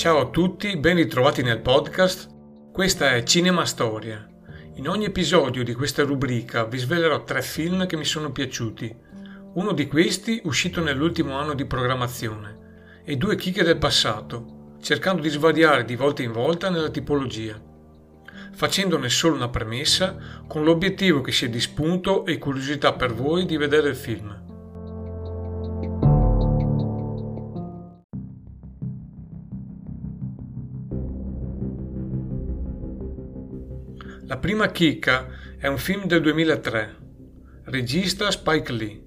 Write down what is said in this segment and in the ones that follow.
Ciao a tutti, ben ritrovati nel podcast. Questa è Cinema Storia. In ogni episodio di questa rubrica vi svelerò tre film che mi sono piaciuti. Uno di questi uscito nell'ultimo anno di programmazione e due chicche del passato, cercando di svariare di volta in volta nella tipologia, facendone solo una premessa con l'obiettivo che sia di spunto e curiosità per voi di vedere il film. La prima chicca è un film del 2003, regista Spike Lee,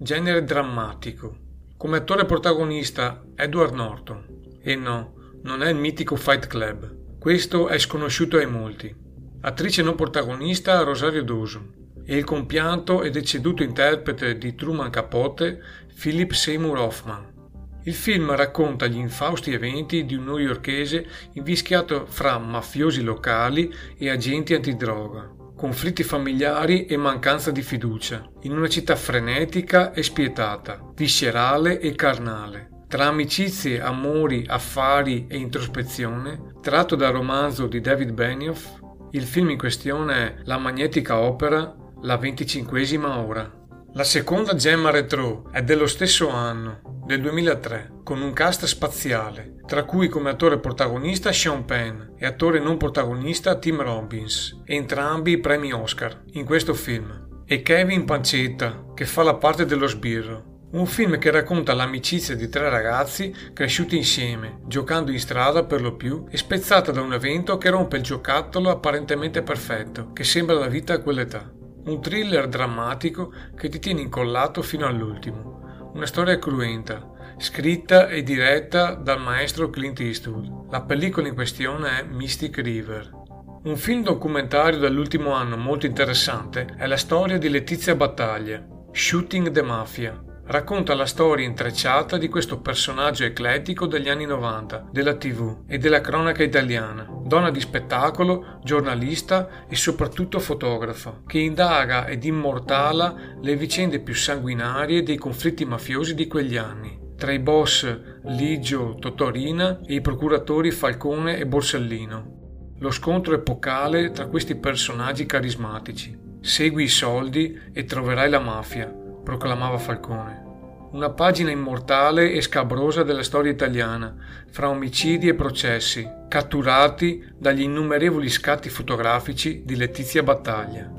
genere drammatico. Come attore protagonista Edward Norton. E no, non è il mitico Fight Club, questo è sconosciuto ai molti. Attrice non protagonista Rosario Dawson e il compianto e deceduto interprete di Truman Capote Philip Seymour Hoffman. Il film racconta gli infausti eventi di un newyorkese invischiato fra mafiosi locali e agenti antidroga, conflitti familiari e mancanza di fiducia, in una città frenetica e spietata, viscerale e carnale. Tra amicizie, amori, affari e introspezione, tratto dal romanzo di David Benioff, il film in questione è la magnetica opera La venticinquesima ora. La seconda gemma retro è dello stesso anno, del 2003, con un cast spaziale, tra cui come attore protagonista Sean Penn e attore non protagonista Tim Robbins, entrambi premi Oscar in questo film, e Kevin Pancetta, che fa la parte dello sbirro. Un film che racconta l'amicizia di tre ragazzi cresciuti insieme, giocando in strada per lo più e spezzata da un evento che rompe il giocattolo apparentemente perfetto, che sembra la vita a quell'età. Un thriller drammatico che ti tiene incollato fino all'ultimo. Una storia cruenta, scritta e diretta dal maestro Clint Eastwood. La pellicola in questione è Mystic River. Un film documentario dell'ultimo anno molto interessante è la storia di Letizia Battaglia, Shooting the Mafia, racconta la storia intrecciata di questo personaggio eclettico degli anni 90, della tv e della cronaca italiana, donna di spettacolo, giornalista e soprattutto fotografa, che indaga ed immortala le vicende più sanguinarie dei conflitti mafiosi di quegli anni, tra i boss Ligio Totorina e i procuratori Falcone e Borsellino. Lo scontro epocale tra questi personaggi carismatici. Segui i soldi e troverai la mafia, proclamava Falcone. Una pagina immortale e scabrosa della storia italiana, fra omicidi e processi, catturati dagli innumerevoli scatti fotografici di Letizia Battaglia.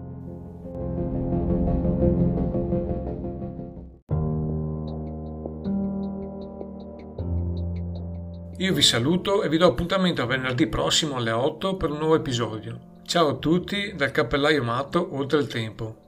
Io vi saluto e vi do appuntamento a venerdì prossimo alle 8 per un nuovo episodio. Ciao a tutti dal cappellaio matto oltre il tempo.